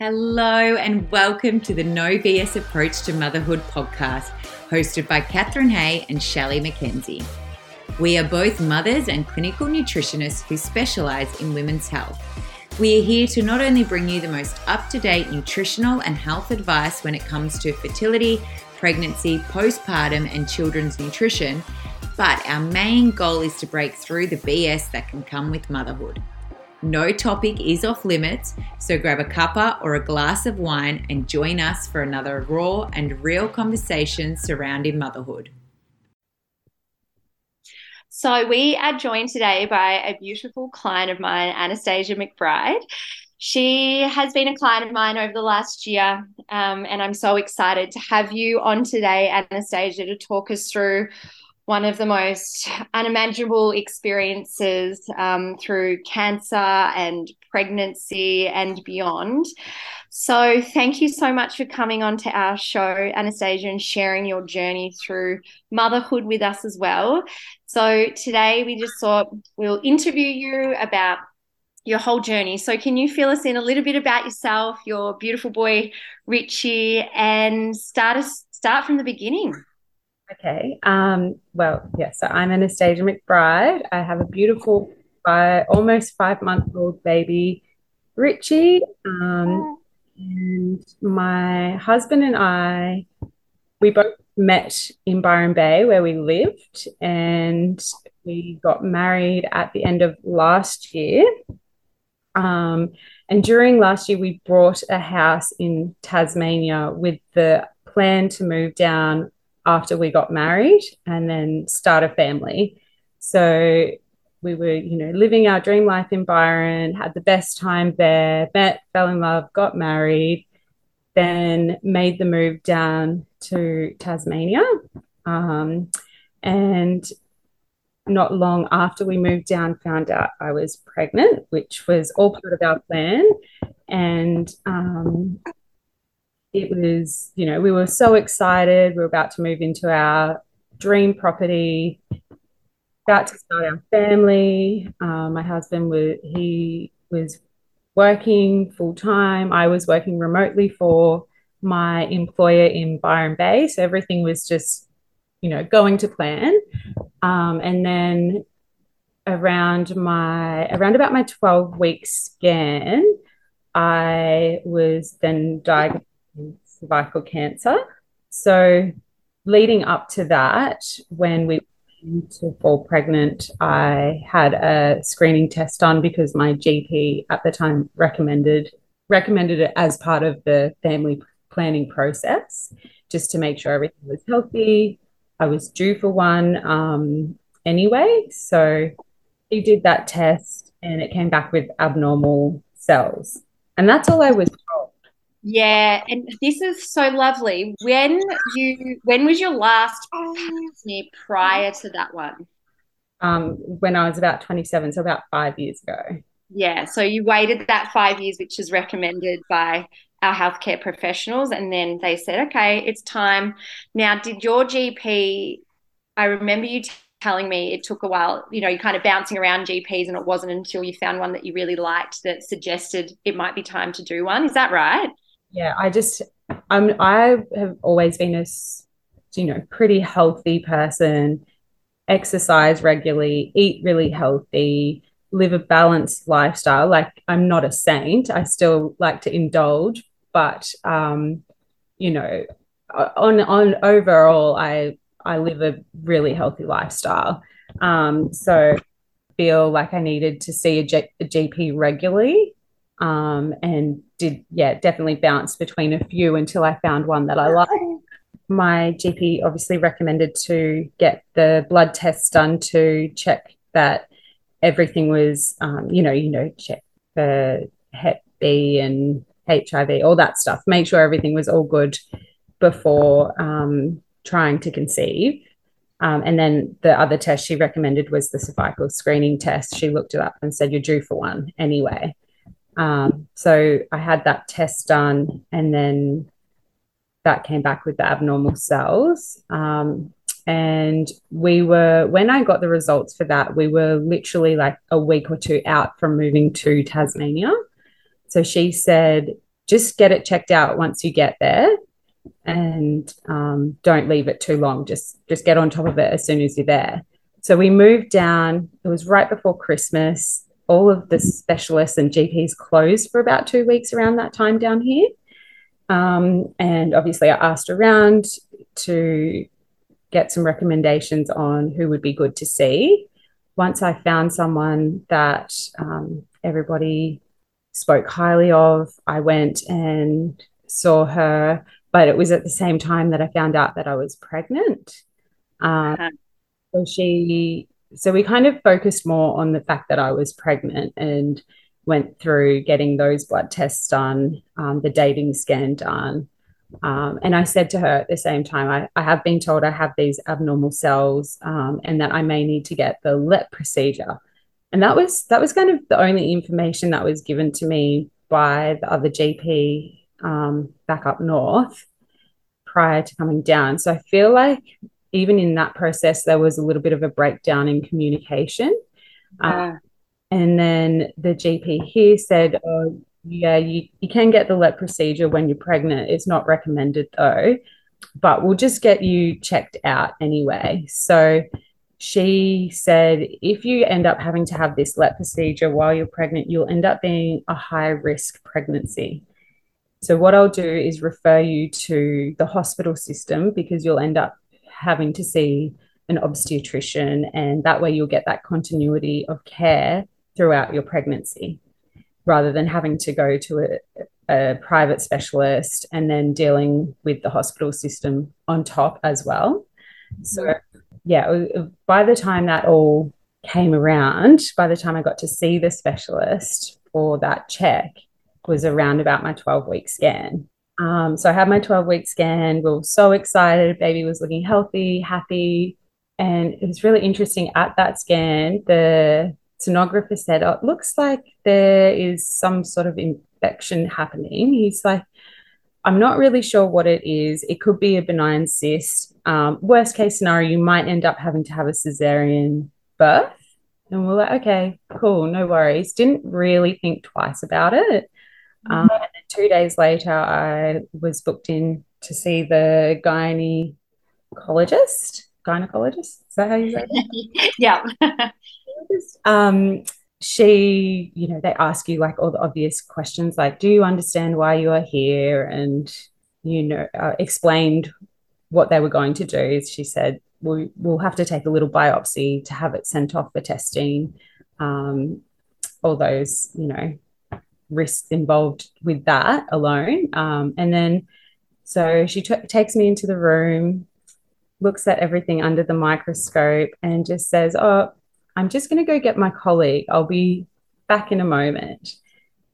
Hello, and welcome to the No BS Approach to Motherhood podcast, hosted by Katherine Hay and Shelly McKenzie. We are both mothers and clinical nutritionists who specialize in women's health. We are here to not only bring you the most up to date nutritional and health advice when it comes to fertility, pregnancy, postpartum, and children's nutrition, but our main goal is to break through the BS that can come with motherhood. No topic is off limits, so grab a cuppa or a glass of wine and join us for another raw and real conversation surrounding motherhood. So, we are joined today by a beautiful client of mine, Anastasia McBride. She has been a client of mine over the last year, um, and I'm so excited to have you on today, Anastasia, to talk us through one of the most unimaginable experiences um, through cancer and pregnancy and beyond. So, thank you so much for coming on to our show, Anastasia, and sharing your journey through motherhood with us as well. So, today we just thought we'll interview you about your whole journey. So, can you fill us in a little bit about yourself, your beautiful boy Richie, and start us start from the beginning? Okay. Um, well, yeah, so I'm Anastasia McBride. I have a beautiful, uh, almost five month old baby, Richie. Um, and my husband and I, we both met in Byron Bay where we lived, and we got married at the end of last year. Um, and during last year, we bought a house in Tasmania with the plan to move down after we got married and then start a family. So we were, you know, living our dream life in Byron, had the best time there, met, fell in love, got married, then made the move down to Tasmania. Um, and not long after we moved down, found out I was pregnant, which was all part of our plan. And um, it was, you know, we were so excited. We were about to move into our dream property, about to start our family. Um, my husband was he was working full time. I was working remotely for my employer in Byron Bay, so everything was just, you know, going to plan. Um, and then around my around about my 12 week scan, I was then diagnosed cervical cancer. So, leading up to that, when we to fall pregnant, I had a screening test done because my GP at the time recommended recommended it as part of the family planning process, just to make sure everything was healthy. I was due for one um, anyway, so he did that test, and it came back with abnormal cells, and that's all I was told. Yeah, and this is so lovely. When you when was your last smear prior to that one? Um, when I was about 27, so about five years ago. Yeah, so you waited that five years, which is recommended by our healthcare professionals, and then they said, okay, it's time. Now, did your GP? I remember you telling me it took a while. You know, you're kind of bouncing around GPs, and it wasn't until you found one that you really liked that suggested it might be time to do one. Is that right? Yeah, I just I'm I have always been a you know pretty healthy person, exercise regularly, eat really healthy, live a balanced lifestyle. Like I'm not a saint. I still like to indulge, but um, you know, on on overall, I I live a really healthy lifestyle. Um, so feel like I needed to see a, G- a GP regularly um, and did yeah definitely bounce between a few until I found one that I liked. My GP obviously recommended to get the blood tests done to check that everything was um, you know you know check the Hep B and HIV all that stuff. Make sure everything was all good before um, trying to conceive. Um, and then the other test she recommended was the cervical screening test. She looked it up and said, You're due for one anyway. Um, so I had that test done, and then that came back with the abnormal cells. Um, and we were, when I got the results for that, we were literally like a week or two out from moving to Tasmania. So she said, just get it checked out once you get there and um, don't leave it too long. Just just get on top of it as soon as you're there. So we moved down. It was right before Christmas. All of the specialists and GPs closed for about two weeks around that time down here. Um, and obviously, I asked around to get some recommendations on who would be good to see. Once I found someone that um, everybody spoke highly of, I went and saw her, but it was at the same time that I found out that I was pregnant. Um, uh-huh. So she, so we kind of focused more on the fact that I was pregnant and went through getting those blood tests done, um, the dating scan done. Um, and I said to her at the same time, I, I, have been told I have these abnormal cells um, and that I may need to get the LEP procedure. And that was that was kind of the only information that was given to me by the other GP um, back up north prior to coming down. So I feel like even in that process, there was a little bit of a breakdown in communication. Uh, and then the GP here said, oh, yeah, you, you can get the LEP procedure when you're pregnant. It's not recommended though, but we'll just get you checked out anyway. So she said, if you end up having to have this LEP procedure while you're pregnant, you'll end up being a high risk pregnancy. So, what I'll do is refer you to the hospital system because you'll end up having to see an obstetrician, and that way you'll get that continuity of care throughout your pregnancy rather than having to go to a, a private specialist and then dealing with the hospital system on top as well. So, mm-hmm. yeah, uh, by the time that all came around, by the time I got to see the specialist for that check, was around about my 12 week scan. Um, so I had my 12 week scan. We were so excited. Baby was looking healthy, happy. And it was really interesting at that scan. The sonographer said, Oh, it looks like there is some sort of infection happening. He's like, I'm not really sure what it is. It could be a benign cyst. Um, worst case scenario, you might end up having to have a cesarean birth. And we're like, okay, cool, no worries. Didn't really think twice about it. Um, and two days later, I was booked in to see the gynecologist. Gynecologist? Is that how you say it? yeah. um, she, you know, they ask you like all the obvious questions like, do you understand why you are here? And, you know, uh, explained what they were going to do. She said, we, will have to take a little biopsy to have it sent off for testing. Um, all those, you know, risks involved with that alone. Um, and then, so she t- takes me into the room, looks at everything under the microscope, and just says, Oh, I'm just going to go get my colleague. I'll be back in a moment.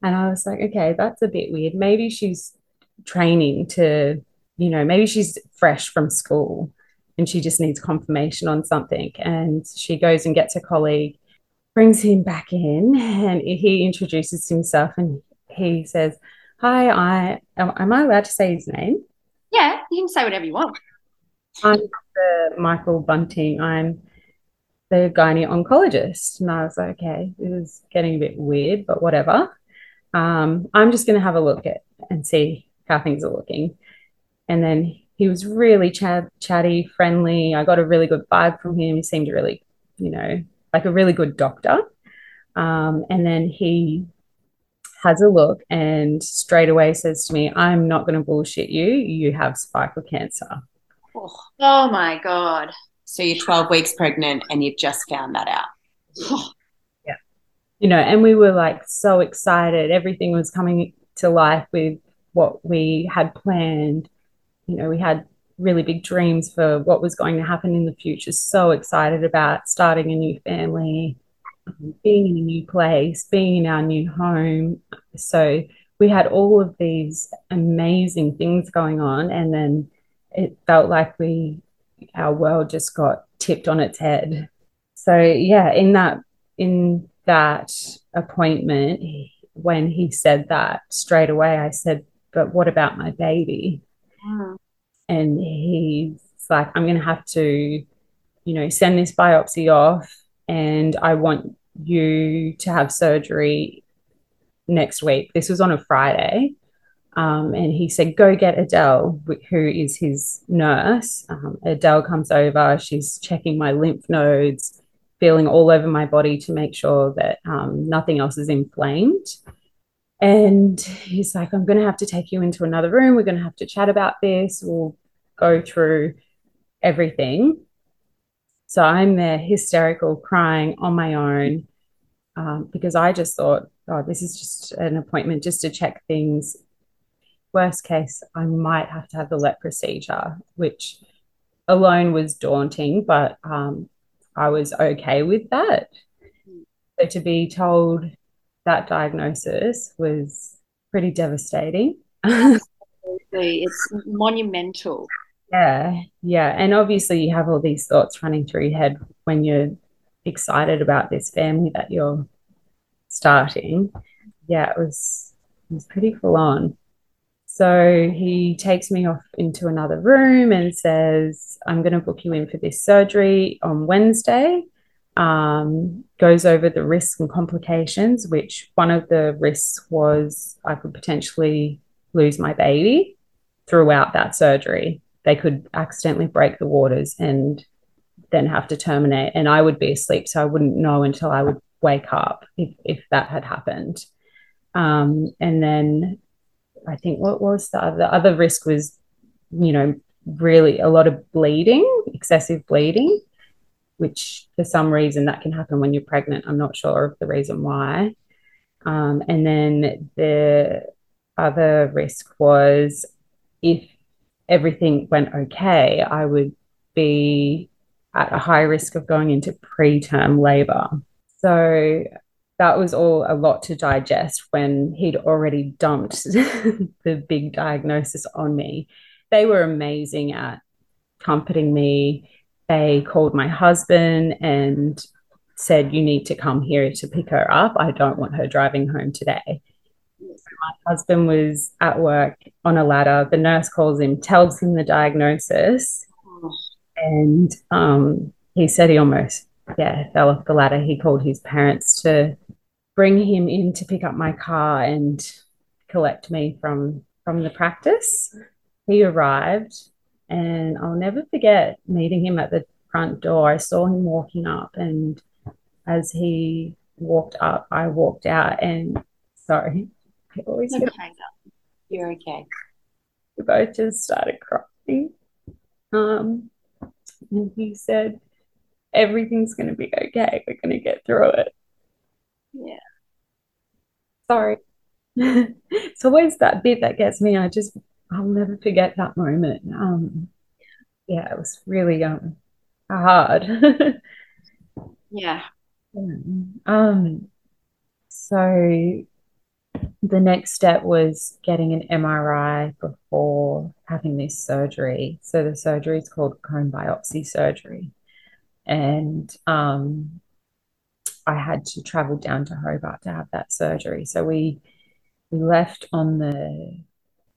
And I was like, okay, that's a bit weird. Maybe she's training to, you know, maybe she's fresh from school and she just needs confirmation on something. And she goes and gets her colleague, brings him back in, and he introduces himself and he says, Hi, I am, I allowed to say his name? Yeah, you can say whatever you want. I'm Michael Bunting. I'm the gynae oncologist. And I was like, okay, this is getting a bit weird, but whatever. Um, I'm just going to have a look at and see how things are looking. And then he was really chat- chatty, friendly. I got a really good vibe from him. He seemed really, you know, like a really good doctor. Um, and then he has a look and straight away says to me, I'm not going to bullshit you. You have cervical cancer. Oh, oh my God. So you're 12 weeks pregnant and you've just found that out. yeah. You know, and we were like so excited. Everything was coming to life with what we had planned. You know, we had really big dreams for what was going to happen in the future. So excited about starting a new family, um, being in a new place, being in our new home. So we had all of these amazing things going on. And then it felt like we our world just got tipped on its head. So yeah, in that in that appointment, when he said that straight away, I said, "But what about my baby?" And he's like, "I'm going to have to, you know, send this biopsy off, and I want you to have surgery next week." This was on a Friday. Um, and he said, Go get Adele, who is his nurse. Um, Adele comes over, she's checking my lymph nodes, feeling all over my body to make sure that um, nothing else is inflamed. And he's like, I'm going to have to take you into another room. We're going to have to chat about this. We'll go through everything. So I'm there hysterical, crying on my own um, because I just thought, oh, this is just an appointment just to check things. Worst case, I might have to have the LET procedure, which alone was daunting, but um, I was okay with that. So to be told that diagnosis was pretty devastating. Absolutely. It's monumental. Yeah, yeah. And obviously, you have all these thoughts running through your head when you're excited about this family that you're starting. Yeah, it was it was pretty full on. So he takes me off into another room and says, I'm going to book you in for this surgery on Wednesday. Um, goes over the risks and complications, which one of the risks was I could potentially lose my baby throughout that surgery they could accidentally break the waters and then have to terminate. And I would be asleep, so I wouldn't know until I would wake up if, if that had happened. Um, and then I think what was the other, other risk was, you know, really a lot of bleeding, excessive bleeding, which for some reason that can happen when you're pregnant. I'm not sure of the reason why. Um, and then the other risk was if everything went okay, I would be at a high risk of going into preterm labor. So that was all a lot to digest when he'd already dumped the big diagnosis on me. They were amazing at comforting me. They called my husband and said, You need to come here to pick her up. I don't want her driving home today my husband was at work on a ladder. The nurse calls him, tells him the diagnosis, and um, he said he almost yeah fell off the ladder. He called his parents to bring him in to pick up my car and collect me from from the practice. He arrived, and I'll never forget meeting him at the front door. I saw him walking up, and as he walked up, I walked out, and sorry, I always get You're okay. We both just started crying. Um, and he said, Everything's going to be okay. We're going to get through it. Yeah. Sorry. it's always that bit that gets me. I just, I'll never forget that moment. Um, yeah, it was really um, hard. yeah. Um, so the next step was getting an MRI before having this surgery. So the surgery is called cone biopsy surgery. And um, I had to travel down to Hobart to have that surgery. So we we left on the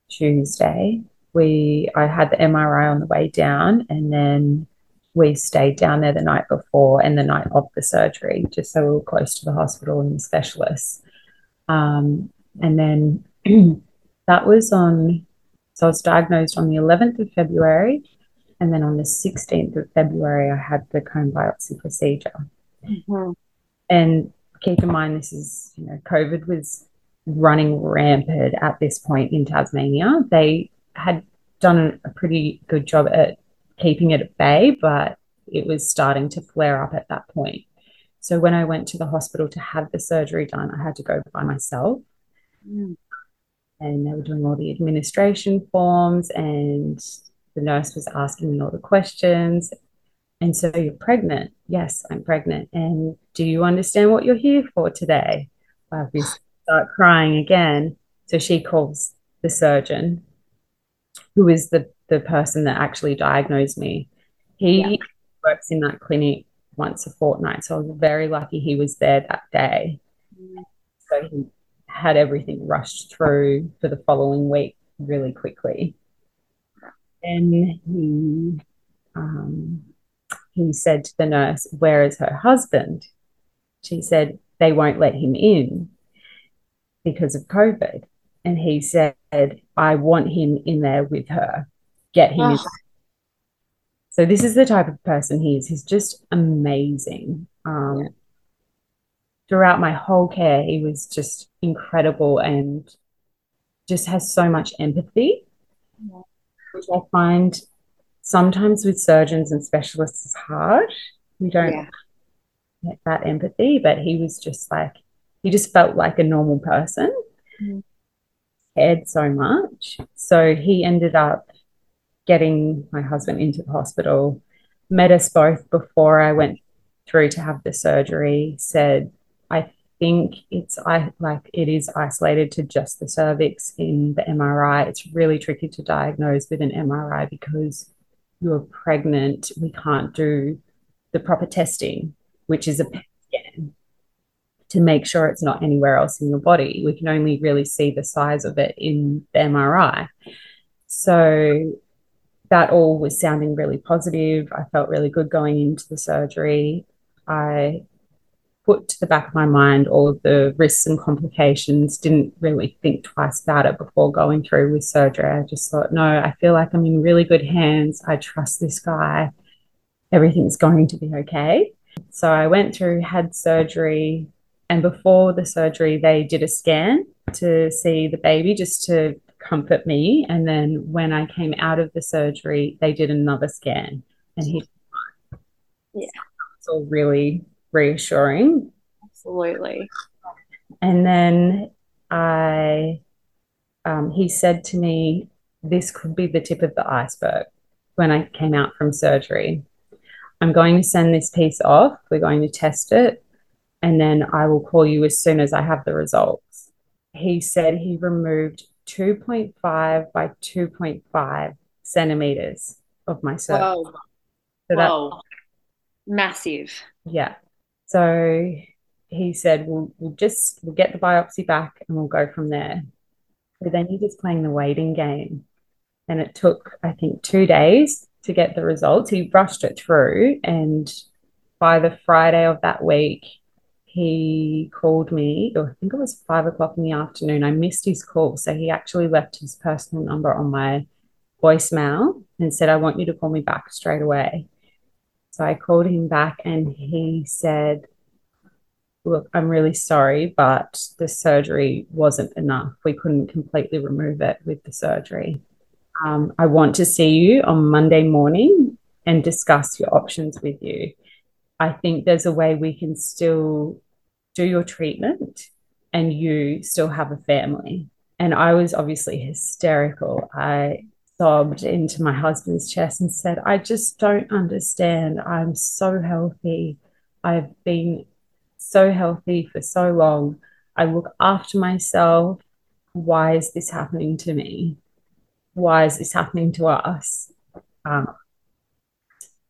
Tuesday. We I had the MRI on the way down and then we stayed down there the night before and the night of the surgery, just so we were close to the hospital and the specialists. Um, and then that was on, so I was diagnosed on the 11th of February. And then on the 16th of February, I had the cone biopsy procedure. Mm-hmm. And keep in mind, this is, you know, COVID was running rampant at this point in Tasmania. They had done a pretty good job at keeping it at bay, but it was starting to flare up at that point. So when I went to the hospital to have the surgery done, I had to go by myself. Mm. And they were doing all the administration forms, and the nurse was asking me all the questions. And so you're pregnant? Yes, I'm pregnant. And do you understand what you're here for today? I obviously start crying again. So she calls the surgeon, who is the, the person that actually diagnosed me. He yeah. works in that clinic once a fortnight. So I was very lucky he was there that day. Mm. So he had everything rushed through for the following week really quickly. Then he um, he said to the nurse, Where is her husband? She said, They won't let him in because of COVID. and he said, I want him in there with her. Get him. Oh, So this is the type of person he is. He's just amazing. Um, throughout my whole care, he was just incredible and just has so much empathy, Yeah. which I find sometimes with surgeons and specialists is hard. You don't yeah. get that empathy, but he was just like, he just felt like a normal person, Mhm. cared so much. So he ended up getting my husband into the hospital, met us both before I went through to have the surgery, said, think it's I like it is isolated to just the cervix in the MRI. It's really tricky to diagnose with an MRI because you're pregnant. We can't do the proper testing, which is a scan to make sure it's not anywhere else in your body. We can only really see the size of it in the MRI. So that all was sounding really positive. I felt really good going into the surgery. I put to the back of my mind all of the risks and complications, didn't really think twice about it before going through with surgery. I just thought, no, I feel like I'm in really good hands. I trust this guy. Everything's going to be okay. So I went through, had surgery, and before the surgery, they did a scan to see the baby just to comfort me. And then when I came out of the surgery, they did another scan, and he Yeah. it's all really reassuring. Absolutely. And then I, um, he said to me, this could be the tip of the iceberg when I came out from surgery. I'm going to send this piece off. We're going to test it. And then I will call you as soon as I have the results. He said he removed 2.5 by 2.5 centimeters of my cervix. Whoa. So Whoa. Massive. Yeah. So he said, we'll, we'll just we'll get the biopsy back and we'll go from there. But then he was playing the waiting game. And it took, I think, two days to get the results. He rushed it through. And by the Friday of that week, he called me, or I think it was five o'clock in the afternoon. I missed his call. So he actually left his personal number on my voicemail and said, I want you to call me back straight away. So I called him back and he said, Look, I'm really sorry, but the surgery wasn't enough. We couldn't completely remove it with the surgery. Um, I want to see you on Monday morning and discuss your options with you. I think there's a way we can still do your treatment and you still have a family. And I was obviously hysterical. I sobbed into my husband's chest and said, I just don't understand. I'm so healthy. I've been so healthy for so long. I look after myself. Why is this happening to me? Why is this happening to us? Um,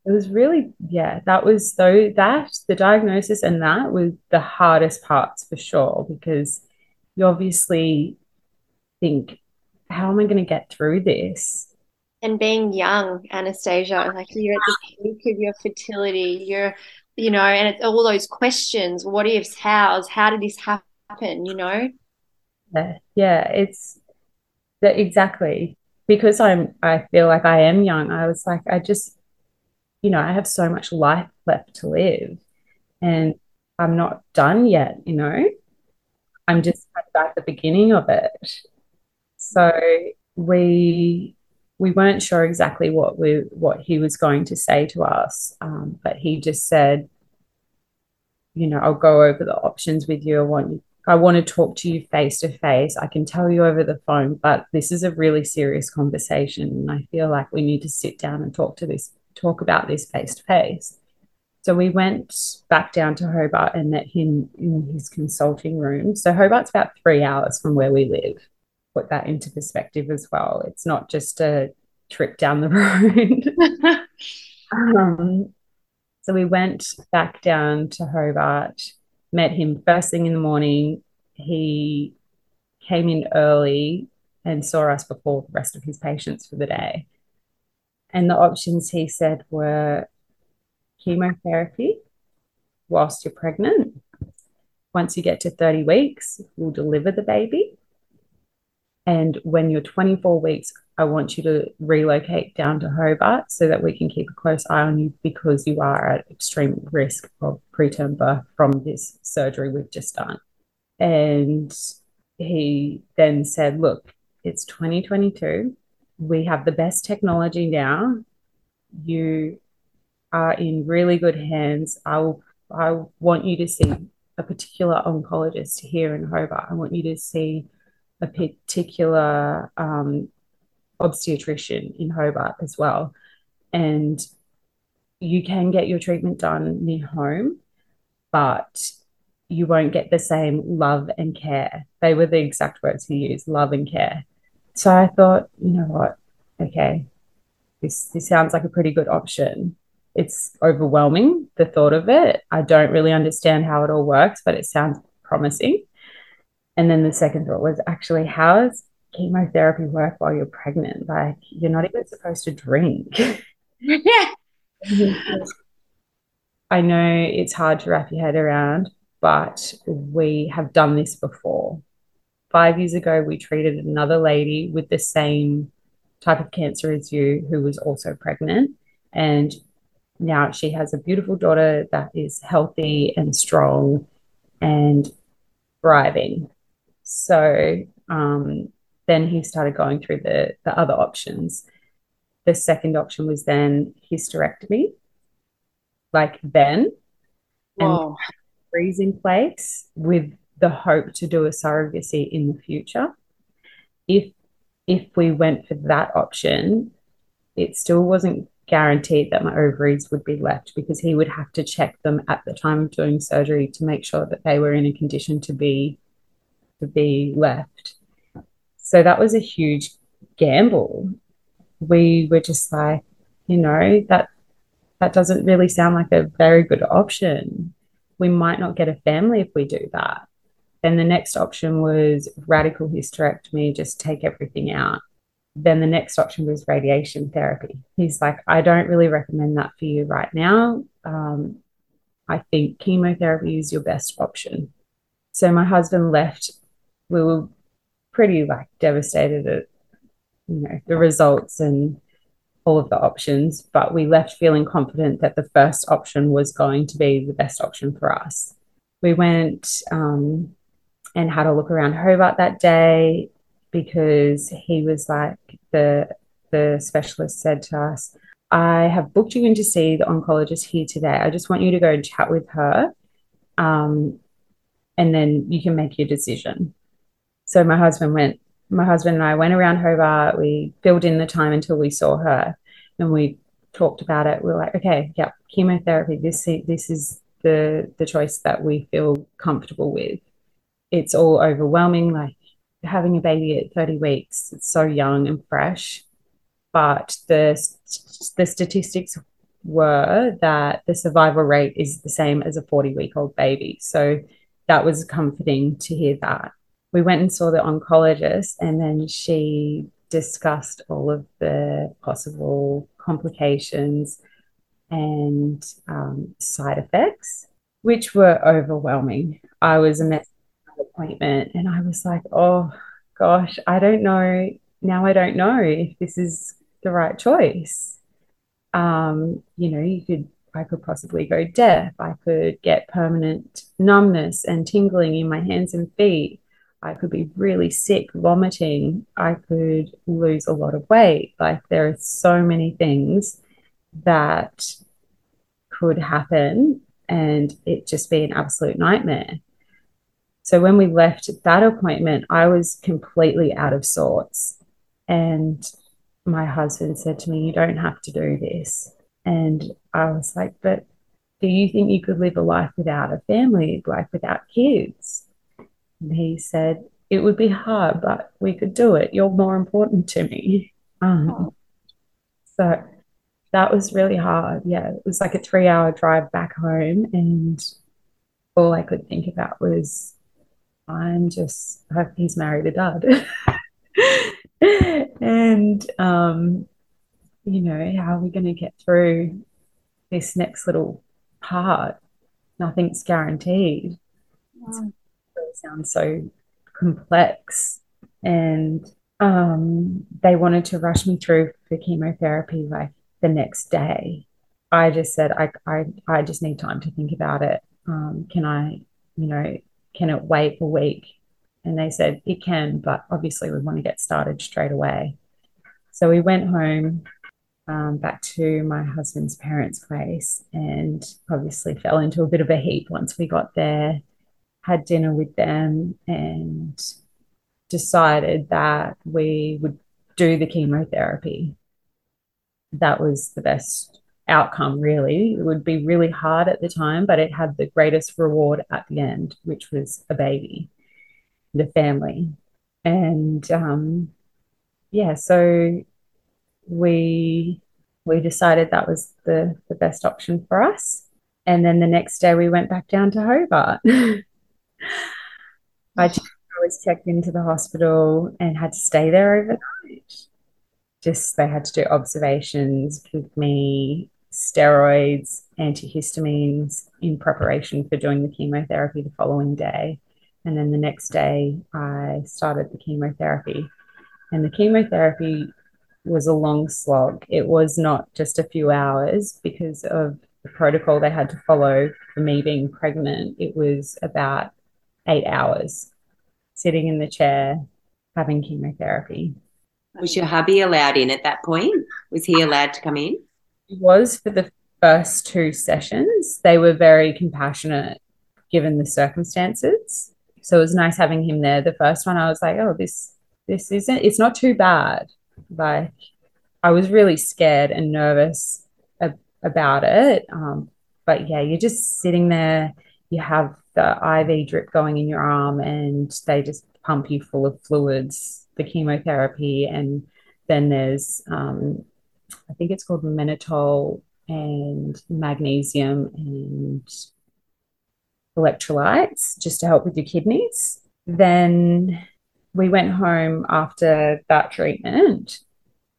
it was really, yeah, that was though that the diagnosis and that was the hardest parts for sure because you obviously think, how am I going to get through this? And being young, Anastasia, like you're at the peak of your fertility, you're, you know, and it's all those questions, what ifs, hows, how did this happen, you know? Yeah, yeah, it's that exactly because I'm, I feel like I am young. I was like, I just, you know, I have so much life left to live and I'm not done yet, you know, I'm just at the beginning of it. So we we weren't sure exactly what we what he was going to say to us, um, but he just said, you know, I'll go over the options with you. I want you, I want to talk to you face to face. I can tell you over the phone, but this is a really serious conversation, and I feel like we need to sit down and talk to this, talk about this face to face. So we went back down to Hobart and met him in his consulting room. So Hobart's about three hours from where we live. Put that into perspective as well. It's not just a trip down the road. um, so we went back down to Hobart, met him first thing in the morning. He came in early and saw us before the rest of his patients for the day. And the options he said were chemotherapy whilst you're pregnant. Once you get to 30 weeks, we'll deliver the baby. And when you're 24 weeks, I want you to relocate down to Hobart so that we can keep a close eye on you because you are at extreme risk of preterm birth from this surgery we've just done. And he then said, Look, it's 2022. We have the best technology now. You are in really good hands. I will, I want you to see a particular oncologist here in Hobart. I want you to see a particular um, obstetrician in Hobart as well. And you can get your treatment done near home, but you won't get the same love and care. They were the exact words he used love and care. So I thought, you know what? Okay, this, this sounds like a pretty good option. It's overwhelming, the thought of it. I don't really understand how it all works, but it sounds promising. And then the second thought was actually, how does chemotherapy work while you're pregnant? Like, you're not even supposed to drink. Yeah. I know it's hard to wrap your head around, but we have done this before. Five years ago, we treated another lady with the same type of cancer as you who was also pregnant. And now she has a beautiful daughter that is healthy and strong and thriving. So um, then he started going through the, the other options. The second option was then hysterectomy, like then, and freeze in place with the hope to do a surrogacy in the future. If if we went for that option, it still wasn't guaranteed that my ovaries would be left because he would have to check them at the time of doing surgery to make sure that they were in a condition to be be left. So that was a huge gamble. We were just like, you know, that that doesn't really sound like a very good option. We might not get a family if we do that. Then the next option was radical hysterectomy, just take everything out. Then the next option was radiation therapy. He's like, I don't really recommend that for you right now. Um, I think chemotherapy is your best option. So my husband left. We were pretty like devastated at you know the results and all of the options, but we left feeling confident that the first option was going to be the best option for us. We went um, and had a look around Hobart that day because he was like the the specialist said to us, I have booked you in to see the oncologist here today. I just want you to go and chat with her. Um, and then you can make your decision. So my husband went, my husband and I went around Hobart. We filled in the time until we saw her and we talked about it. We are like, okay, yeah, chemotherapy. This this is the the choice that we feel comfortable with. It's all overwhelming. Like having a baby at 30 weeks, it's so young and fresh. But the the statistics were that the survival rate is the same as a 40 week old baby. So that was comforting to hear that we went and saw the oncologist, and then she discussed all of the possible complications and um, side effects, which were overwhelming. I was a mess appointment, and I was like, oh gosh, I don't know. Now I don't know if this is the right choice. Um, you know, you could I could possibly go deaf. I could get permanent numbness and tingling in my hands and feet. I could be really sick, vomiting. I could lose a lot of weight. Like there are so many things that could happen and it just be an absolute nightmare. So when we left that appointment, I was completely out of sorts. And my husband said to me, You don't have to do this. And I was like, But do you think you could live a life without a family, like without kids? And he said, It would be hard, but we could do it. You're more important to me. Um, so that was really hard. Yeah, it was like a three hour drive back home. And all I could think about was, I'm just, he's married a dad. and, um, you know, how are we going to get through this next little part? Nothing's guaranteed. Wow sounds so complex. and um, they wanted to rush me through for chemotherapy like the next day. I just said, I, I, I just need time to think about it. Um, can I, you know, can it wait a week? And they said, it can, but obviously we want to get started straight away. So we went home um, back to my husband's parents' place and obviously fell into a bit of a heap once we got there, had dinner with them, and decided that we would do the chemotherapy. That was the best outcome, really. It would be really hard at the time, but it had the greatest reward at the end, which was a baby, the family. And um, yeah, so we we decided that was the the best option for us. And then the next day we went back down to Hobart. I was checked into the hospital and had to stay there overnight. Just they had to do observations, give me steroids, antihistamines in preparation for doing the chemotherapy the following day. And then the next day, I started the chemotherapy. And the chemotherapy was a long slog. It was not just a few hours because of the protocol they had to follow for me being pregnant. It was about eight hours sitting in the chair having chemotherapy. Was your hubby allowed in at that point? Was he allowed to come in? He was for the first two sessions. They were very compassionate given the circumstances. So it was nice having him there. The first one I was like, oh, this this isn't it's not too bad. Like I was really scared and nervous ab- about it. Um, but yeah, you're just sitting there, you have the IV drip going in your arm and they just pump you full of fluids, the chemotherapy, and then there's um, I think it's called mannitol and magnesium and electrolytes just to help with your kidneys. Then we went home after that treatment,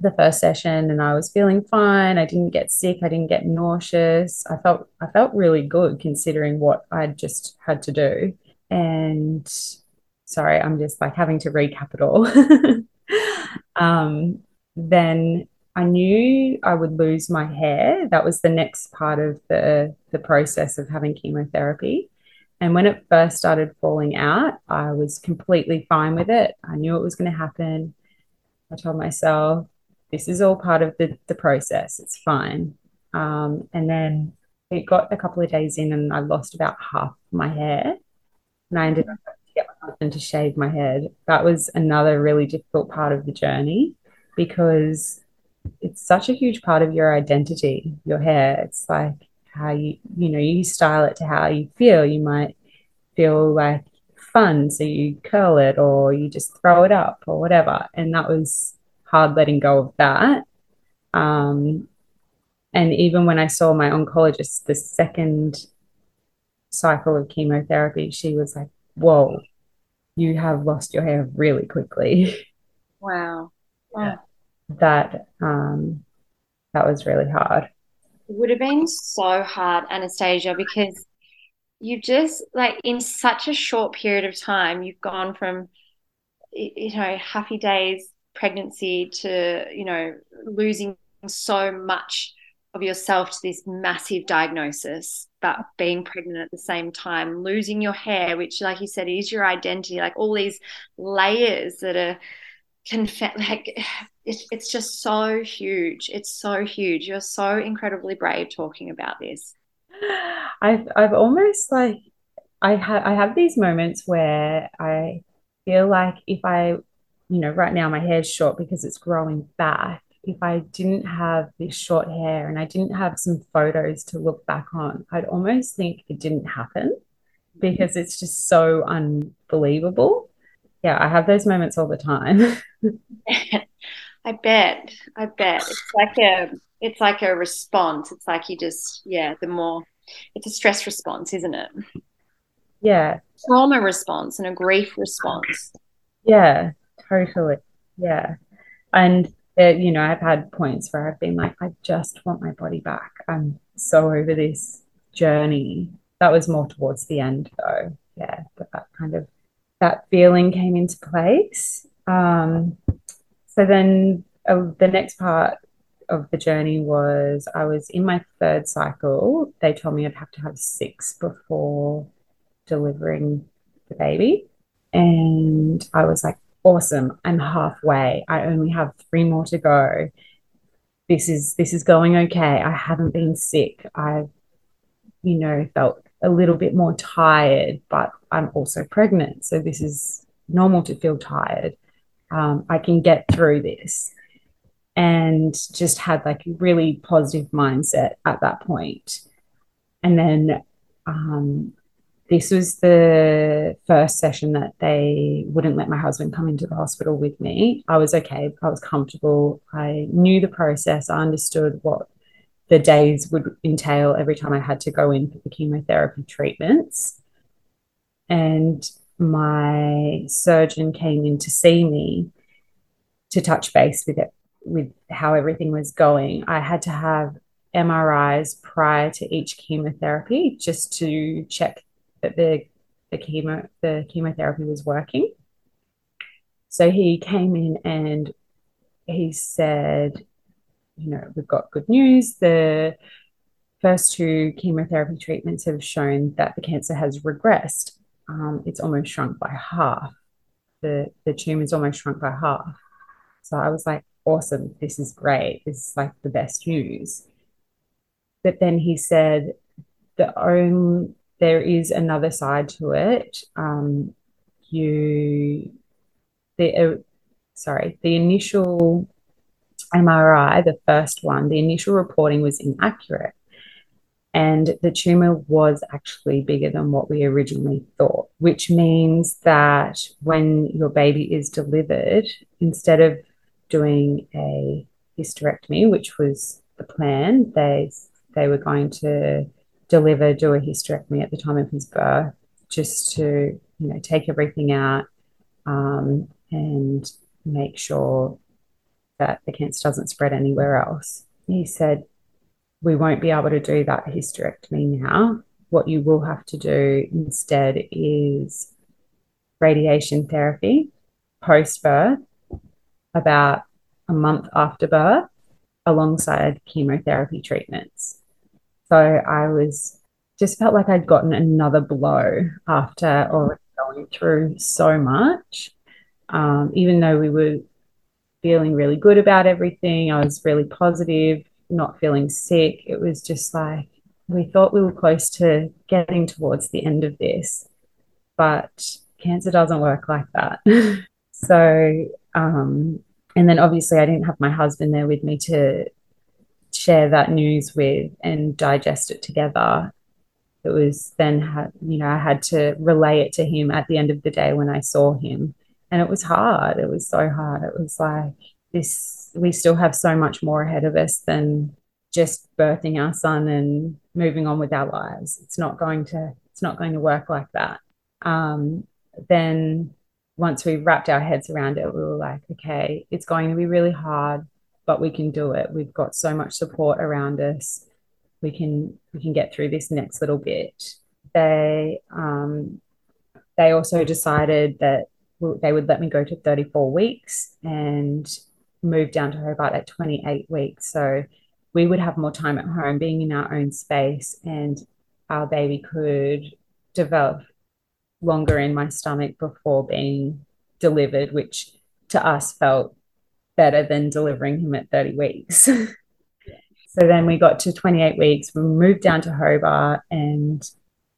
the first session, and I was feeling fine. I didn't get sick. I didn't get nauseous. I felt I felt really good considering what I'd just had to do. And sorry, I'm just like having to recap it all. um, then I knew I would lose my hair. That was the next part of the the process of having chemotherapy. And when it first started falling out, I was completely fine with it. I knew it was going to happen. I told myself, this is all part of the, the process. It's fine. Um, and then it got a couple of days in and I lost about half my hair. And I ended up to get my husband to shave my head. That was another really difficult part of the journey because it's such a huge part of your identity, your hair. It's like how you you know you style it to how you feel you might feel like fun so you curl it or you just throw it up or whatever and that was hard letting go of that. Um, and even when i saw my oncologist the second cycle of chemotherapy she was like whoa you have lost your hair really quickly. Wow, wow. that um, that was really hard. It would have been so hard, Anastasia, because you've just like in such a short period of time, you've gone from you know happy days pregnancy to you know losing so much of yourself to this massive diagnosis but being pregnant at the same time losing your hair which like you said is your identity like all these layers that are conf- like it's, it's just so huge. It's so huge. You're so incredibly brave talking about this. I've I've almost like I have I have these moments where I feel like if I, you know, right now my hair's short because it's growing back. If I didn't have this short hair and I didn't have some photos to look back on, I'd almost think it didn't happen because it's just so unbelievable. Yeah, I have those moments all the time. I bet. I bet. It's like a it's like a response. It's like you just yeah, the more it's a stress response, isn't it? Yeah. Trauma response and a grief response. Yeah, totally. Yeah. And uh, you know, I've had points where I've been like, I just want my body back. I'm so over this journey. That was more towards the end though. Yeah. But that kind of that feeling came into place Um, so then uh, the next part of the journey was I was in my third cycle. They told me I'd have to have six before delivering the baby. And I was like, awesome, I'm halfway. I only have three more to go. This is this is going okay. I haven't been sick. I've, you know, felt a little bit more tired, but I'm also pregnant. So this is normal to feel tired. Um, I can get through this. And just had like a really positive mindset at that. And then um, this was the first session that they wouldn't let my husband come into the hospital with me. I was okay. I was comfortable. I knew the process. I understood what the days would entail every time I had to go in for the chemotherapy treatments. And my surgeon came in to see me to touch base with it, with how everything was going. I had to have MRIs prior to each chemotherapy just to check that the the chemo the chemotherapy was working. So he came in and he said, you know, we've got good news. The first two chemotherapy treatments have shown that the cancer has regressed. Um, it's almost shrunk by half. The the tumor is almost shrunk by half. So I was like, awesome, this is great. This is like the best news. But then he said the only there is another side to it. Um, you, the uh, sorry, the initial MRI, the first one, the initial reporting was inaccurate. And the tumor was actually bigger than what we originally thought, which means that when your baby is delivered, instead of doing a hysterectomy, which was the plan, they they were going to deliver, do a hysterectomy at the time of his birth, just to you know take everything out um, and make sure that the cancer doesn't spread anywhere else. He said, "We won't be able to do that hysterectomy now. What you will have to do instead is radiation therapy post birth, about a month after birth, alongside chemotherapy treatments." So I was just felt like I'd gotten another blow after already going through so much. Um, even though we were feeling really good about everything, I was really positive, not feeling sick. It was just like we thought we were close to getting towards the end of this, but cancer doesn't work like that. so, um, and then obviously I didn't have my husband there with me to share that news with and digest it together. It was then, you know, I had to relay it to him at the end of the day when I saw him. And it was hard. It was so hard. It was like, this, we still have so much more ahead of us than just birthing our son and moving on with our lives. It's not going to, it's not going to work like that. Um, then once we wrapped our heads around it, we were like, okay, it's going to be really hard but we can do it. We've got so much support around us. We can we can get through this next little bit. They um, they also decided that they would let me go to 34 weeks and move down to Hobart at 28 weeks. So we would have more time at home being in our own space and our baby could develop longer in my stomach before being delivered, which to us felt better than delivering him at 30 weeks. so then we got to 28 weeks. We moved down to Hobart, and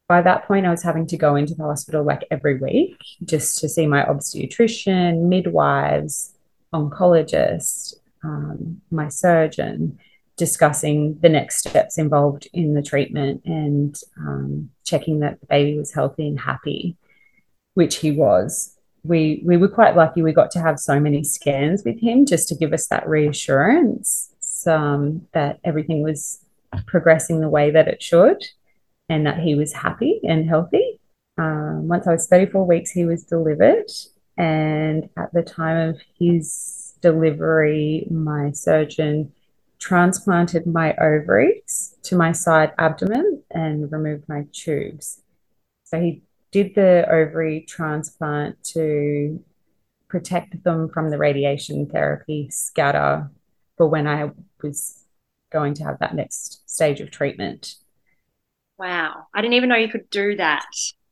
by that point, I was having to go into the hospital like every week just to see my obstetrician, midwives, oncologist, um, my surgeon, discussing the next steps involved in the treatment and um, checking that the baby was healthy and happy, which he was we we were quite lucky we got to have so many scans with him just to give us that reassurance um, that everything was progressing the way that it should and that he was happy and healthy. Um, once i was 34 weeks he was delivered. And at the time of his delivery my surgeon transplanted my ovaries to my side abdomen and removed my tubes. So he did the ovary transplant to protect them from the radiation therapy scatter for when I was going to have that next stage of treatment. Wow. I didn't even know you could do that.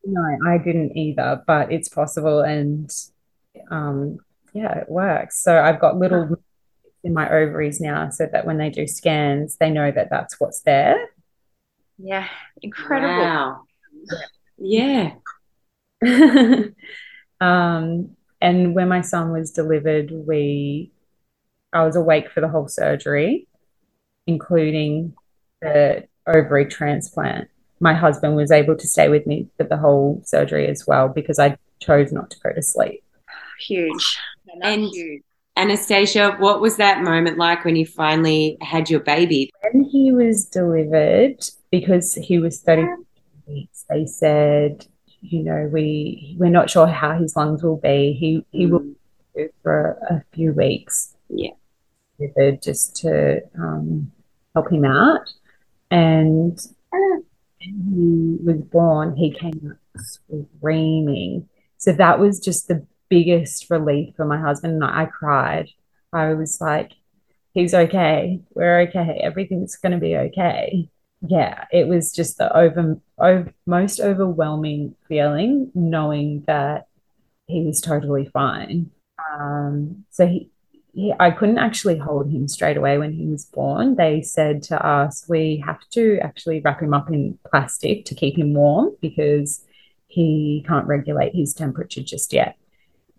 No, I didn't either, but it's possible. And um, yeah, it works. So I've got little in my ovaries now so that when they do scans, they know that that's what's there. Yeah, incredible. Wow. Yeah. um, and when my son was delivered, we I was awake for the whole surgery, including the ovary transplant. My husband was able to stay with me for the whole surgery as well because I chose not to go to sleep. Huge. And huge. Anastasia, what was that moment like when you finally had your baby? When he was delivered, because he was 30 weeks, they said, you know, we we're not sure how his lungs will be. He he will be for a few weeks. Yeah. Just to um, help him out. And when he was born, he came out screaming. So that was just the biggest relief for my husband and I, I cried. I was like, he's okay. We're okay. Everything's going to be okay. Yeah, it was just the over, over most overwhelming feeling knowing that he was totally fine. Um, so he, he, I couldn't actually hold him straight away when he was born. They said to us, we have to actually wrap him up in plastic to keep him warm because he can't regulate his temperature just yet.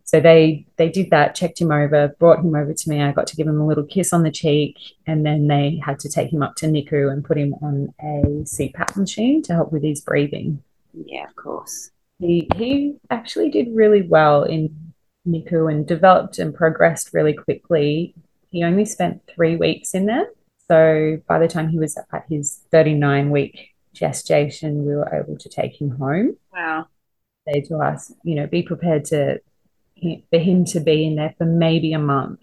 So they they did that, checked him over, brought him over to me. I got to give him a little kiss on the cheek, and then they had to take him up to NICU and put him on a CPAP machine to help with his breathing. Yeah, of course. He he actually did really well in NICU and developed and progressed really quickly. He only spent three weeks in there. So by the time he was at his 39 week gestation, we were able to take him home. Wow. Say to us, you know, be prepared to for him to be in there for maybe a month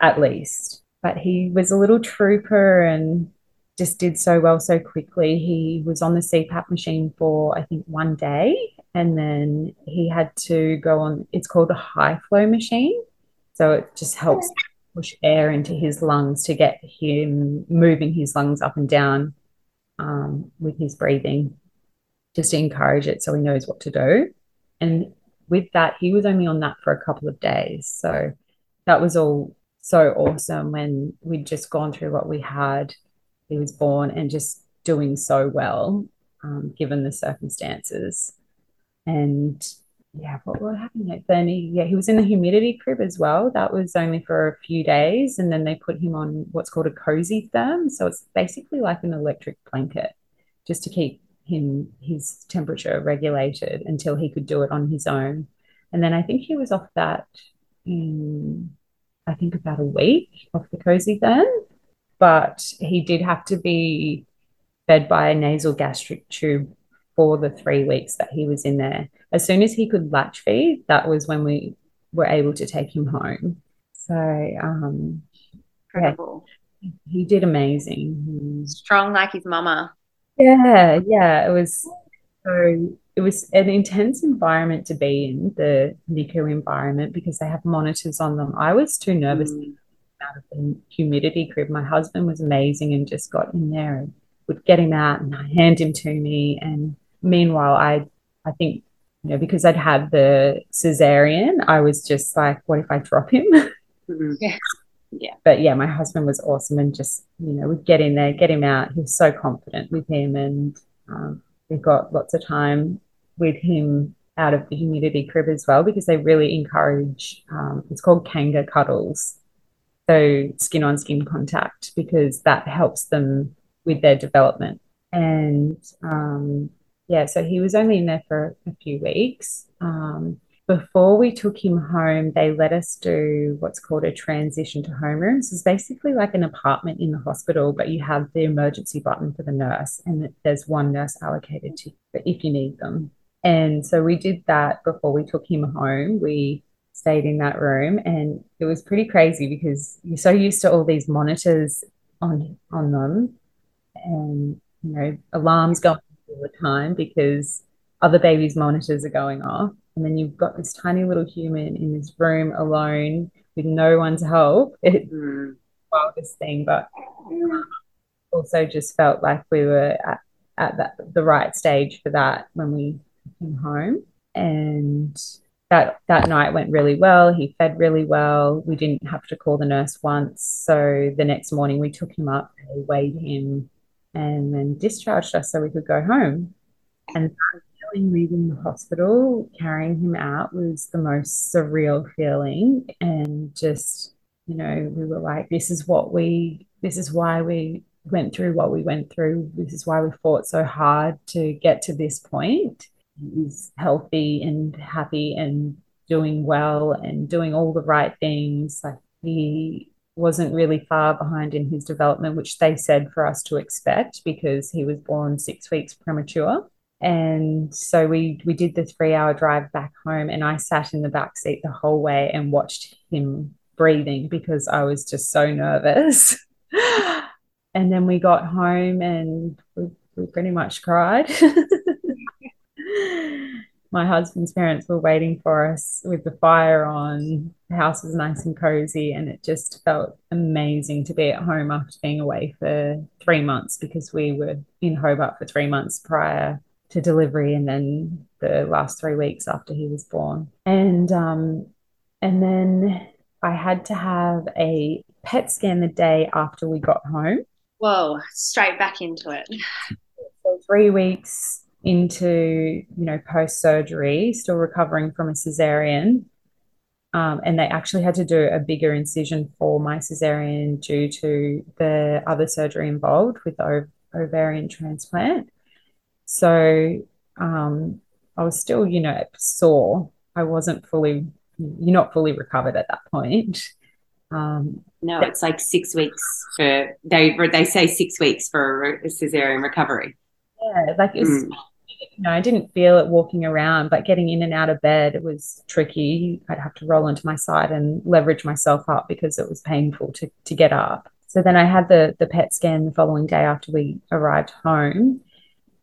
at least. But he was a little trooper and just did so well so quickly. He was on the CPAP machine for, I think, one day. And then he had to go on, it's called a high flow machine. So it just helps push air into his lungs to get him moving his lungs up and down um, with his breathing, just to encourage it so he knows what to do. And with that, he was only on that for a couple of days. So that was all so awesome when we'd just gone through what we had. He was born and just doing so well, um, given the circumstances. And yeah, what what happened then? He, yeah, he was in the humidity crib as well. That was only for a few days, and then they put him on what's called a cozy therm. So it's basically like an electric blanket, just to keep him his temperature regulated until he could do it on his own. And then I think he was off that in I think about a week off the cozy therm. But he did have to be fed by a nasal gastric tube for the three weeks that he was in there. As soon as he could latch feed, that was when we were able to take him home. So um incredible. Yeah, he did amazing. Strong like his mama. Yeah, yeah. It was so it was an intense environment to be in, the NICU environment, because they have monitors on them. I was too nervous mm. out of the humidity crib. My husband was amazing and just got in there and would get him out and hand him to me. And meanwhile, I I think, you know, because I'd had the cesarean, I was just like, what if I drop him? Mm-hmm. Yeah. Yeah. But yeah, my husband was awesome and just, you know, we'd get in there, get him out. He was so confident with him. And um, we got lots of time with him out of the humidity crib as well because they really encourage, um, it's called Kanga cuddles. So skin on skin contact because that helps them with their development. And um, yeah, so he was only in there for a few weeks. Um, before we took him home, they let us do what's called a transition to homeroom. So it's basically like an apartment in the hospital, but you have the emergency button for the nurse, and there's one nurse allocated to you if you need them. And so we did that before we took him home. We stayed in that room, and it was pretty crazy because you're so used to all these monitors on on them, and you know alarms going all the time because other babies' monitors are going off and then you've got this tiny little human in this room alone with no one's help. It's Mm. the wildest thing, but also just felt like we were at, at that, the right stage for that when we came home. And that that night went really well. He fed really well. We didn't have to call the nurse once. So the next morning we took him up, weighed him, and then discharged us so we could go home. And that leaving the hospital, carrying him out was the most surreal feeling. And just, you know, we were like, this is what we, this is why we went through what we went through. This is why we fought so hard to get to this point. He's healthy and happy and doing well and doing all the right things. Like he wasn't really far behind in his development, which they said for us to expect because he was born six weeks premature. And so we we did the three hour drive back home, and I sat in the back seat the whole way and watched him breathing because I was just so nervous. and then we got home and we, we pretty much cried. My husband's parents were waiting for us with the fire on. The house was nice and cozy, and it just felt amazing to be at home after being away for three months because we were in Hobart for three months prior to delivery, and then the last three weeks after he was born. And um, and then I had to have a PET scan the day after we got home. Whoa, straight back into it. So three weeks into you know post surgery, still recovering from a cesarean. Um, and they actually had to do a bigger incision for my cesarean due to the other surgery involved with the ov- ovarian transplant. So um, I was still, you know, sore. I wasn't fully, you're not fully recovered at that point. Um, No, it's like six weeks for they they say six weeks for a cesarean recovery. yeah, like it's, Mm. you know, I didn't feel it walking around, but getting in and out of bed, it was tricky. I'd have to roll onto my side and leverage myself up because it was painful to, to get up. So then I had the the PET scan the following day after we arrived home.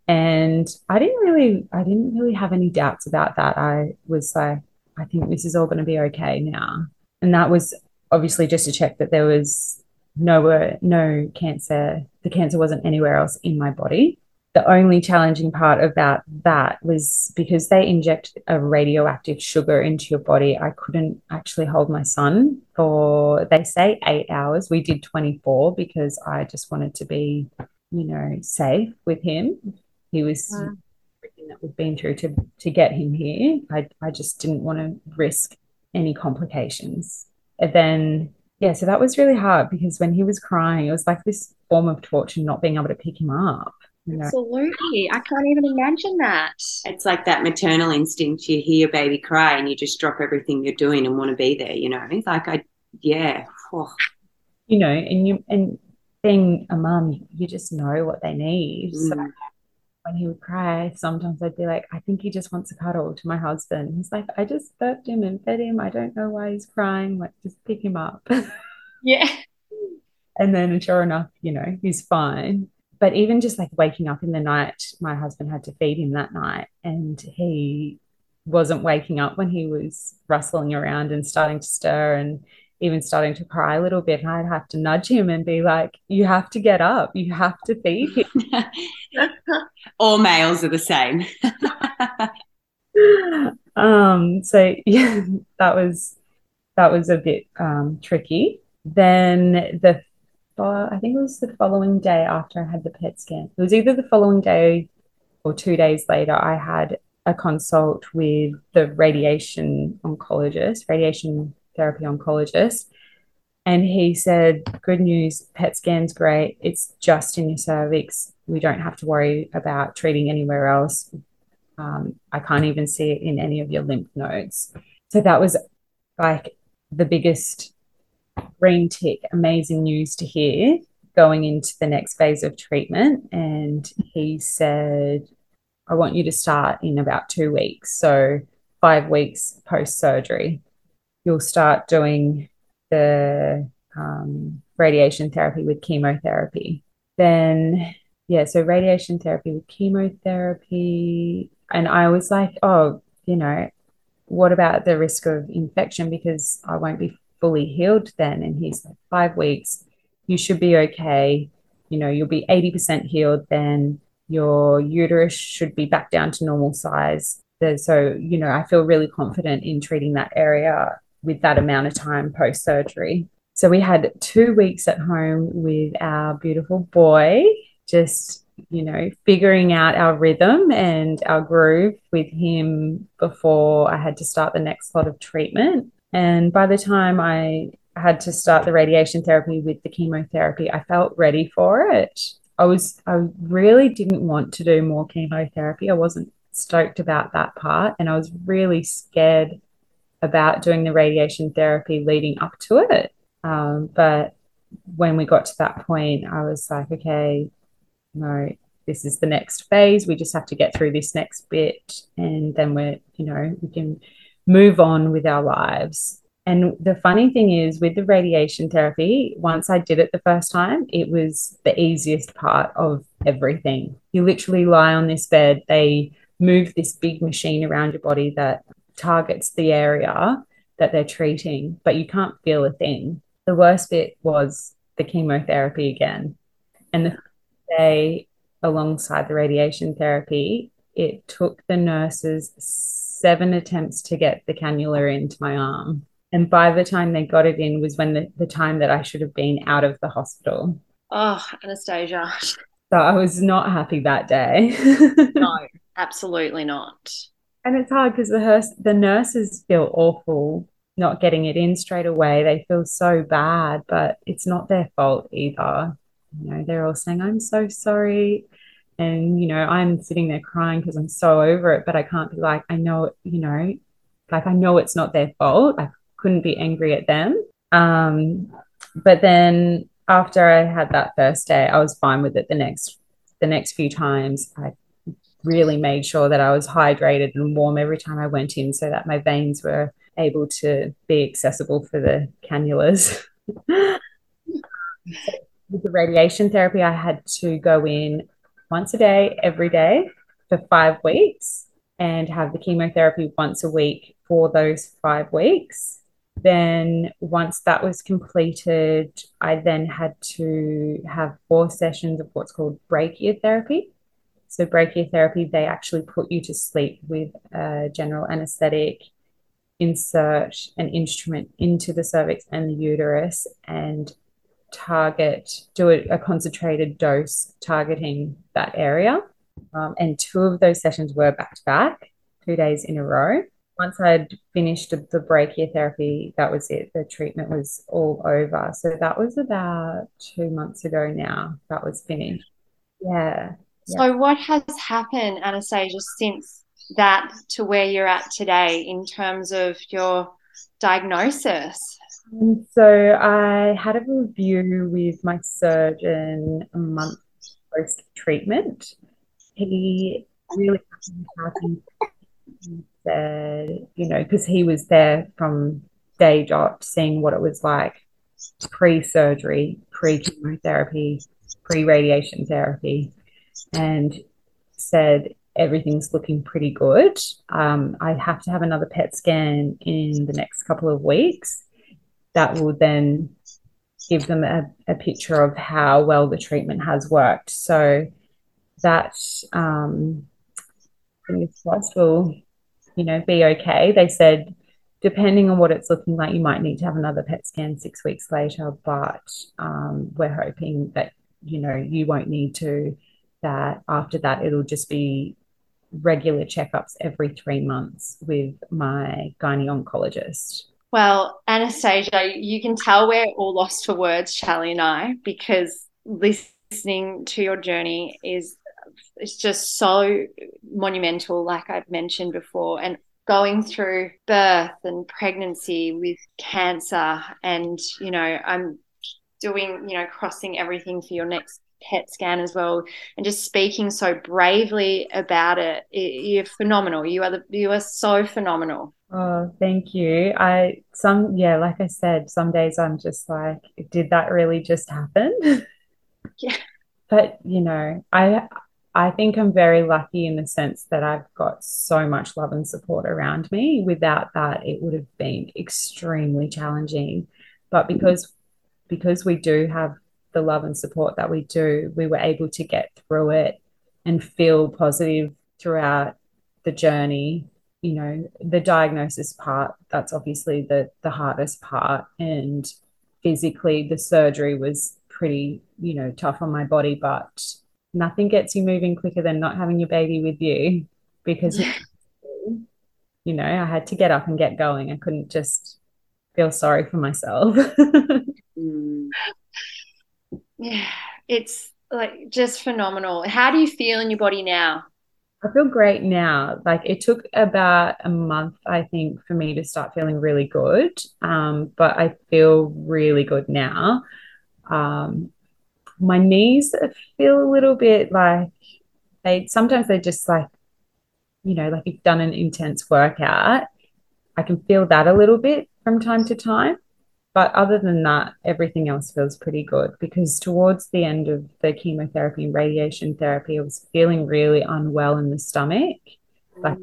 And I didn't really I didn't really have any doubts about that. I was like, I think this is all going to be okay now. And that was obviously just to check that there was no no cancer. The cancer wasn't anywhere else in my body the only challenging part about that was because they inject a radioactive sugar into your body. I couldn't actually hold my son for, they say eight hours. We did 24 because I just wanted to be, you know, safe with him. He was Wow. everything that we've been through to, to get him here. I, I just didn't want to risk any complications. And then, yeah, so that was really hard because when he was crying, it was like this form of torture not being able to pick him up. You know, Absolutely. I can't even imagine that. It's like that maternal instinct. You hear your baby cry and you just drop everything you're doing and want to be there, you know? Like I yeah. Oh, you know, and you and being a mum, you just know what they need. So mm. When he would cry, sometimes I'd be like, I think he just wants a cuddle to my husband. He's like, I just burped him and fed him. I don't know why he's crying. Like, just pick him up. Yeah. And then sure enough, you know, he's fine. But even just like waking up in the night, my husband had to feed him that night and he wasn't waking up when he was rustling around and starting to stir and even starting to cry a little bit. And I'd have to nudge him and be like, You have to get up. You have to feed him. All males are the same. um, so yeah, that was that was a bit um, tricky. Then the I think it was the following day after I had the PET scan. It was either the following day or two days later. I had a consult with the radiation oncologist, radiation therapy oncologist, and he said, "Good news, PET scan's great. It's just in your cervix. We don't have to worry about treating anywhere else. Um, I can't even see it in any of your lymph nodes." So that was like the biggest green tick, amazing news to hear going into the next phase of treatment. And he said, I want you to start in about two weeks. So, five weeks post surgery, you'll start doing the um, radiation therapy with chemotherapy. Then, yeah, so radiation therapy with chemotherapy. And I was like, oh, you know, what about the risk of infection? Because I won't be fully healed then. And he's like, Five weeks, you should be okay. You know, you'll be 80% healed then. Your uterus should be back down to normal size. So, you know, I feel really confident in treating that area with that amount of time post surgery. So we had two weeks at home with our beautiful boy, just, you know, figuring out our rhythm and our groove with him before I had to start the next lot of treatment. And by the time I had to start the radiation therapy with the chemotherapy, I felt ready for it. I was, I really didn't want to do more chemotherapy. I wasn't stoked about that part. And I was really scared about doing the radiation therapy leading up to it. Um, but when we got to that point, I was like, okay, no, this is the next phase. We just have to get through this next bit, and then we're, you know, we can move on with our lives. And the funny thing is, with the radiation therapy, once I did it the first time, it was the easiest part of everything. You literally lie on this bed, they move this big machine around your body that targets the area that they're treating, but you can't feel a thing the worst bit was the chemotherapy again. And the day alongside the radiation therapy, it took the nurses seven attempts to get the cannula into my arm. And by the time they got it in was when the, the time that I should have been out of the hospital. Oh, Anastasia. So I was not happy that day. no, absolutely not. And it's hard because the, the nurses feel awful not getting it in straight away. They feel so bad, but it's not their fault either. You know, they're all saying, I'm so sorry. And, you know, I'm sitting there crying because I'm so over it, but I can't be like, I know, you know, like I know it's not their fault. I couldn't be angry at them. Um, but then after I had that first day, I was fine with it the next the next few times. I really made sure that I was hydrated and warm every time I went in so that my veins were able to be accessible for the cannulas. With the radiation therapy, I had to go in once a day, every day for five weeks and have the chemotherapy once a week for those five weeks. Then, once that was completed, I then had to have four sessions of what's called brachytherapy. So, brachytherapy, they actually put you to sleep with a general anesthetic insert an instrument into the cervix and the uterus and target, do a, a concentrated dose targeting that area. Um, and two of those sessions were back to back, two days in a row. Once I'd finished the brachytherapy, that was it. The treatment was all over. So that was about two months ago now. That was finished. Yeah. So, what has happened, Anastasia, since that to where you're at today in terms of your diagnosis? Um, so I had a review with my surgeon a month post treatment. He really said, you know, because he was there from day dot, seeing what it was like pre surgery, pre chemotherapy, pre radiation therapy, and said everything's looking pretty good. Um, I have to have another PET scan in the next couple of weeks. That will then give them a, a picture of how well the treatment has worked. So that um, fingers crossed will, you know, be okay. They said depending on what it's looking like, you might need to have another PET scan six weeks later, but um, we're hoping that you know you won't need to. That after that, it'll just be regular checkups every three months with my gynae oncologist. Well, Anastasia, you can tell we're all lost for words, Charlie and I, because listening to your journey is it's just so monumental, like I've mentioned before, and going through birth and pregnancy with cancer, and you know, I'm doing, you know, crossing everything for your next PET scan as well, and just speaking so bravely about it. You're phenomenal. You are the you are so phenomenal. Oh, thank you. I some yeah, like I said, some days I'm just like, did that really just happen? Yeah. But you know, I I think I'm very lucky in the sense that I've got so much love and support around me. Without that, it would have been extremely challenging. But because because we do have the love and support that we do, we were able to get through it and feel positive throughout the journey. You know, the diagnosis part, that's obviously the the hardest part. And physically the surgery was pretty, you know, tough on my body, but nothing gets you moving quicker than not having your baby with you because you know, I had to get up and get going. I couldn't just feel sorry for myself. mm. Yeah, it's like just phenomenal. How do you feel in your body now? I feel great now. Like it took about a month, I think, for me to start feeling really good. Um, but I feel really good now. Um, my knees feel a little bit like they sometimes they just like, you know, like you've done an intense workout. I can feel that a little bit from time to time. But other than that, everything else feels pretty good because towards the end of the chemotherapy and radiation therapy, I was feeling really unwell in the stomach. Like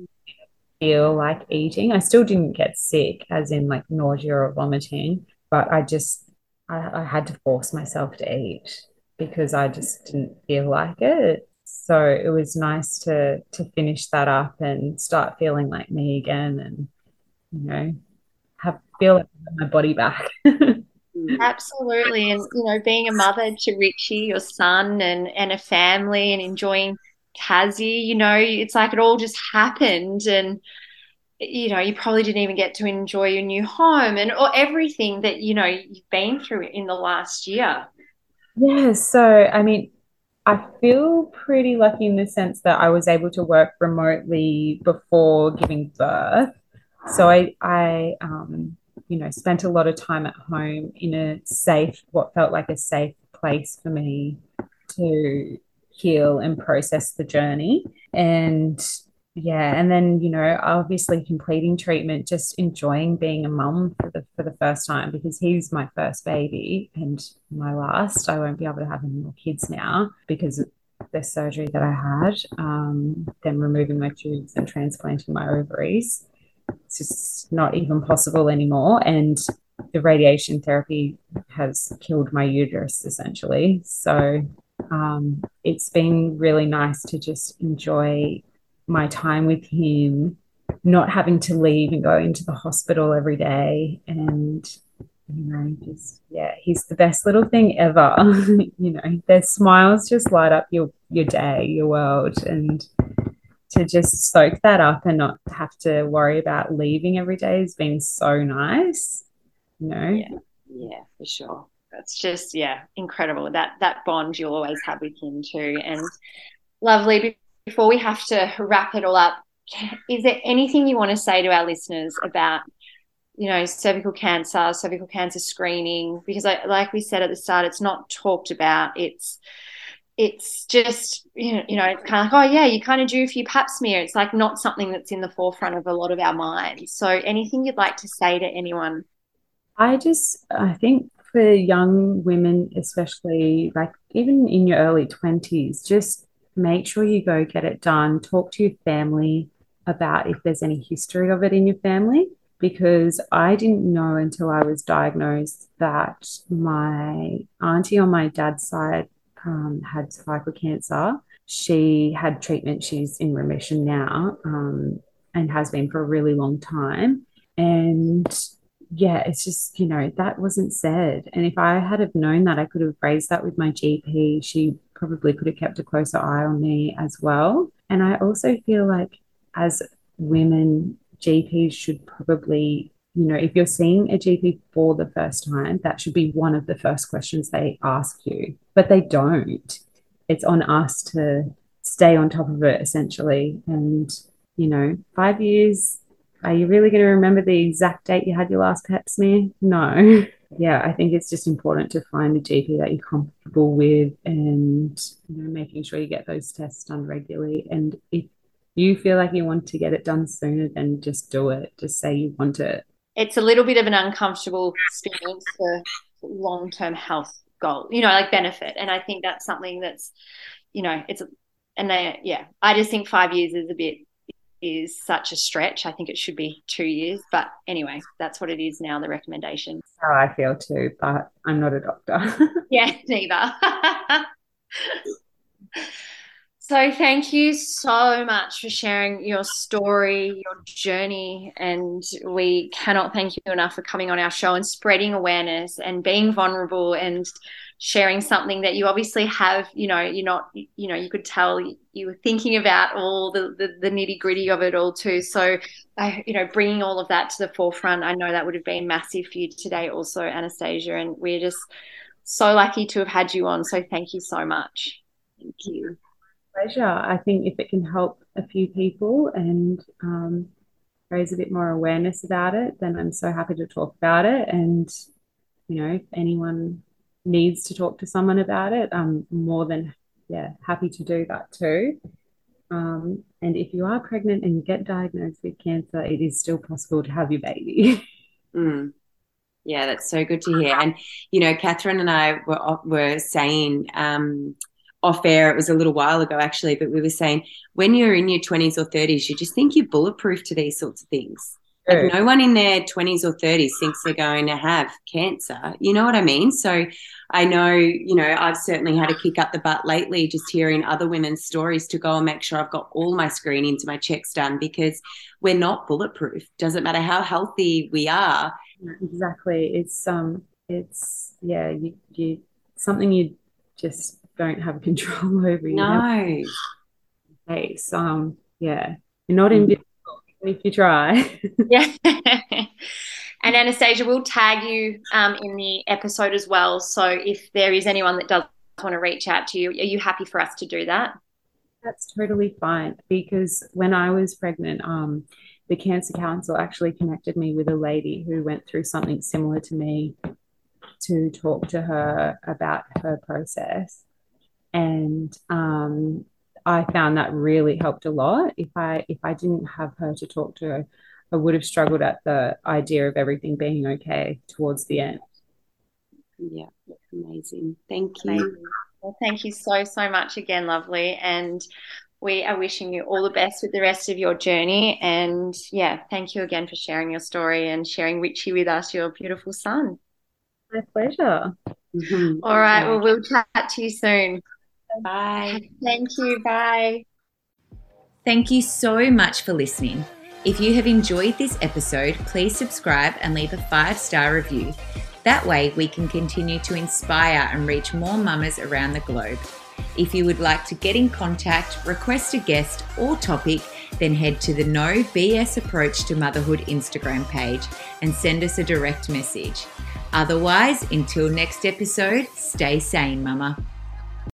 feel like eating. I still didn't get sick, as in like nausea or vomiting, but I just I, I had to force myself to eat because I just didn't feel like it. So it was nice to to finish that up and start feeling like me again and you know have feel my body back. Absolutely. And, you know, being a mother to Richie, your son, and, and a family and enjoying Cassie, you know, it's like it all just happened. And, you know, you probably didn't even get to enjoy your new home and or everything that, you know, you've been through in the last year. Yeah. So, I mean, I feel pretty lucky in the sense that I was able to work remotely before giving birth. So I, I, um, you know, spent a lot of time at home in a safe, what felt like a safe place for me to heal and process the journey. And yeah, and then you know, obviously completing treatment, just enjoying being a mum for the for the first time because he's my first baby and my last. I won't be able to have any more kids now because of the surgery that I had, um, then removing my tubes and transplanting my ovaries it's just not even possible anymore. And the radiation therapy has killed my uterus essentially. So um, it's been really nice to just enjoy my time with him, not having to leave and go into the hospital every day. And, you know, just, yeah, he's the best little thing ever. you know, their smiles just light up your, your day, your world. And to just soak that up and not have to worry about leaving every day has been so nice. You know? Yeah, yeah, for sure. That's just yeah, incredible. That that bond you'll always have with him too. And lovely. Before we have to wrap it all up, is there anything you want to say to our listeners about you know cervical cancer cervical cancer screening because I, like we said at the start it's not talked about it's it's just you know, you know it's kind of like oh yeah you kind of do a few pap smear. It's like not something that's in the forefront of a lot of our minds. So anything you'd like to say to anyone? I just i think for young women especially like even in your early 20s just make sure you go get it done. Talk to your family about if there's any history of it in your family because I didn't know until I was diagnosed that my auntie on my dad's side um, had cervical cancer. She had treatment. She's in remission now um, and has been for a really long time. And yeah, it's just, you know, that wasn't said. And if I had have known that, I could have raised that with my GP. She probably could have kept a closer eye on me as well. And I also feel like as women, GPs should probably you know, if you're seeing a GP for the first time, that should be one of the first questions they ask you, but they don't. It's on us to stay on top of it essentially. And, you know, five years, are you really going to remember the exact date you had your last pap smear? No. yeah, I think it's just important to find a GP that you're comfortable with and, you know, making sure you get those tests done regularly. And if you feel like you want to get it done sooner, then just do it. Just say you want it it's a little bit of an uncomfortable experience for long term health goal, you know, like benefit. And I think that's something that's, you know, it's and they yeah, I just think five years is a bit is such a stretch. I think it should be two years, but anyway, that's what it is now. The recommendation. How I feel too, but I'm not a doctor. yeah, neither. So, thank you so much for sharing your story, your journey. And we cannot thank you enough for coming on our show and spreading awareness and being vulnerable and sharing something that you obviously have. You know, you're not, you know, you could tell you were thinking about all the, the, the nitty gritty of it all too. So, uh, you know, bringing all of that to the forefront, I know that would have been massive for you today, also, Anastasia. And we're just so lucky to have had you on. So, thank you so much. Thank you pleasure. I think if it can help a few people and um, raise a bit more awareness about it, then I'm so happy to talk about it. And, you know, if anyone needs to talk to someone about it, I'm more than yeah happy to do that too. Um, and if you are pregnant and you get diagnosed with cancer, it is still possible to have your baby. mm. Yeah, that's so good to hear. And you know, Katherine and I were were saying um, off air, it was a little while ago actually, but we were saying when you're in your 20s or 30s, you just think you're bulletproof to these sorts of things. Like no one in their 20s or 30s thinks they're going to have cancer. You know what I mean? So I know, you know, I've certainly had a kick up the butt lately just hearing other women's stories to go and make sure I've got all my screenings, my checks done because we're not bulletproof. Doesn't matter how healthy we are. Exactly. It's um it's yeah, you you something you just don't have control over. You no. Face. Um, yeah. You're not invisible if you try. yeah. and Anastasia will tag you um, in the episode as well. So if there is anyone that does want to reach out to you, are you happy for us to do that? That's totally fine because when I was pregnant, um, the Cancer Council actually connected me with a lady who went through something similar to me to talk to her about her process and um, I found that really helped a lot. If I if I didn't have her to talk to, I would have struggled at the idea of everything being okay towards the end. Yeah, amazing. Thank you. Amazing. Well, thank you so so much again, lovely, and we are wishing you all the best with the rest of your journey. And yeah, thank you again for sharing your story and sharing Richie with us, your beautiful son. My pleasure. Mm-hmm. All right. Well, we'll chat to you soon. Bye. Thank you. Bye. Thank you so much for listening. If you have enjoyed this episode, please subscribe and leave a five star review. That way, we can continue to inspire and reach more mamas around the globe. If you would like to get in contact, request a guest or topic, then head to the No BS Approach to Motherhood Instagram page and send us a direct message. Otherwise, until next episode, stay sane, mama.